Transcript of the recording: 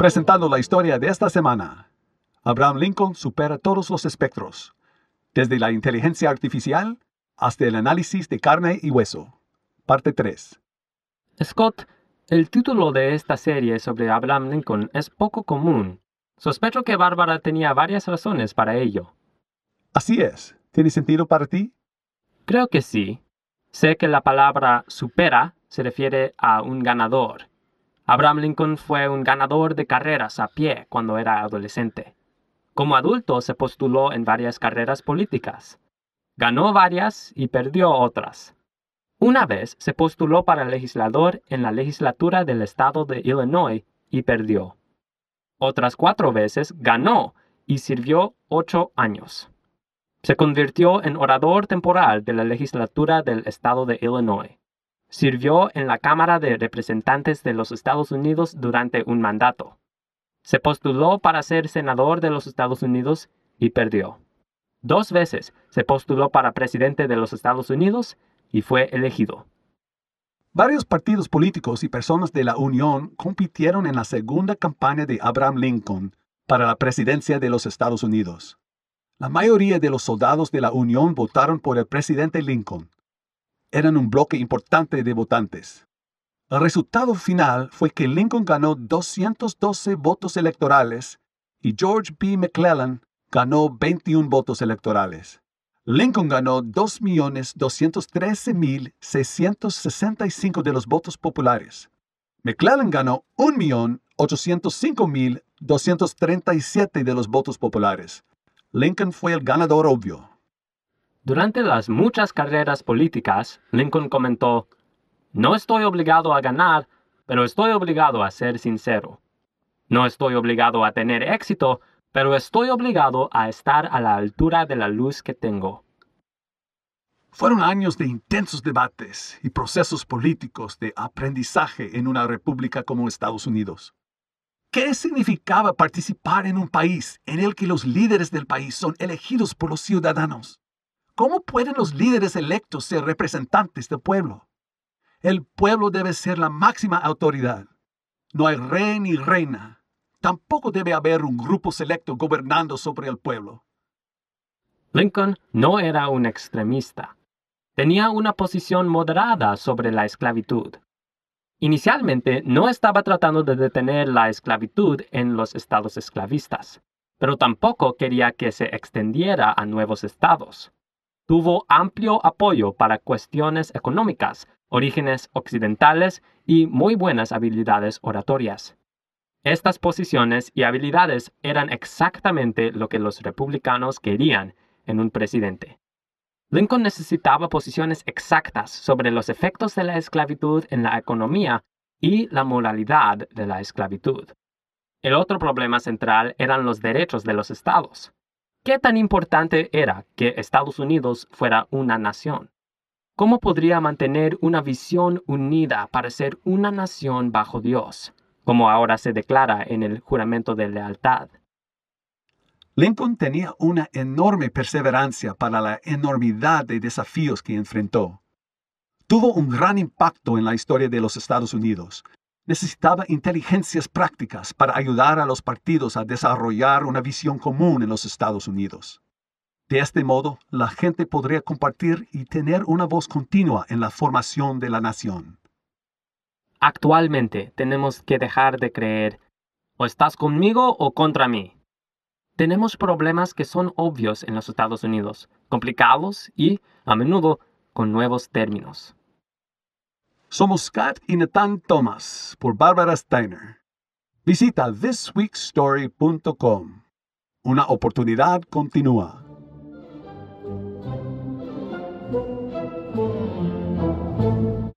Presentando la historia de esta semana. Abraham Lincoln supera todos los espectros, desde la inteligencia artificial hasta el análisis de carne y hueso. Parte 3. Scott, el título de esta serie sobre Abraham Lincoln es poco común. Sospecho que Bárbara tenía varias razones para ello. Así es. ¿Tiene sentido para ti? Creo que sí. Sé que la palabra supera se refiere a un ganador. Abraham Lincoln fue un ganador de carreras a pie cuando era adolescente. Como adulto se postuló en varias carreras políticas. Ganó varias y perdió otras. Una vez se postuló para legislador en la legislatura del estado de Illinois y perdió. Otras cuatro veces ganó y sirvió ocho años. Se convirtió en orador temporal de la legislatura del estado de Illinois. Sirvió en la Cámara de Representantes de los Estados Unidos durante un mandato. Se postuló para ser senador de los Estados Unidos y perdió. Dos veces se postuló para presidente de los Estados Unidos y fue elegido. Varios partidos políticos y personas de la Unión compitieron en la segunda campaña de Abraham Lincoln para la presidencia de los Estados Unidos. La mayoría de los soldados de la Unión votaron por el presidente Lincoln eran un bloque importante de votantes. El resultado final fue que Lincoln ganó 212 votos electorales y George B. McClellan ganó 21 votos electorales. Lincoln ganó 2.213.665 de los votos populares. McClellan ganó 1.805.237 de los votos populares. Lincoln fue el ganador obvio. Durante las muchas carreras políticas, Lincoln comentó, No estoy obligado a ganar, pero estoy obligado a ser sincero. No estoy obligado a tener éxito, pero estoy obligado a estar a la altura de la luz que tengo. Fueron años de intensos debates y procesos políticos de aprendizaje en una república como Estados Unidos. ¿Qué significaba participar en un país en el que los líderes del país son elegidos por los ciudadanos? ¿Cómo pueden los líderes electos ser representantes del pueblo? El pueblo debe ser la máxima autoridad. No hay rey ni reina. Tampoco debe haber un grupo selecto gobernando sobre el pueblo. Lincoln no era un extremista. Tenía una posición moderada sobre la esclavitud. Inicialmente no estaba tratando de detener la esclavitud en los estados esclavistas, pero tampoco quería que se extendiera a nuevos estados tuvo amplio apoyo para cuestiones económicas, orígenes occidentales y muy buenas habilidades oratorias. Estas posiciones y habilidades eran exactamente lo que los republicanos querían en un presidente. Lincoln necesitaba posiciones exactas sobre los efectos de la esclavitud en la economía y la moralidad de la esclavitud. El otro problema central eran los derechos de los estados. ¿Qué tan importante era que Estados Unidos fuera una nación? ¿Cómo podría mantener una visión unida para ser una nación bajo Dios, como ahora se declara en el juramento de lealtad? Lincoln tenía una enorme perseverancia para la enormidad de desafíos que enfrentó. Tuvo un gran impacto en la historia de los Estados Unidos, necesitaba inteligencias prácticas para ayudar a los partidos a desarrollar una visión común en los Estados Unidos. De este modo, la gente podría compartir y tener una voz continua en la formación de la nación. Actualmente tenemos que dejar de creer o estás conmigo o contra mí. Tenemos problemas que son obvios en los Estados Unidos, complicados y, a menudo, con nuevos términos. Somos Scott y Nathan Thomas por Barbara Steiner. Visita thisweekstory.com. Una oportunidad continúa.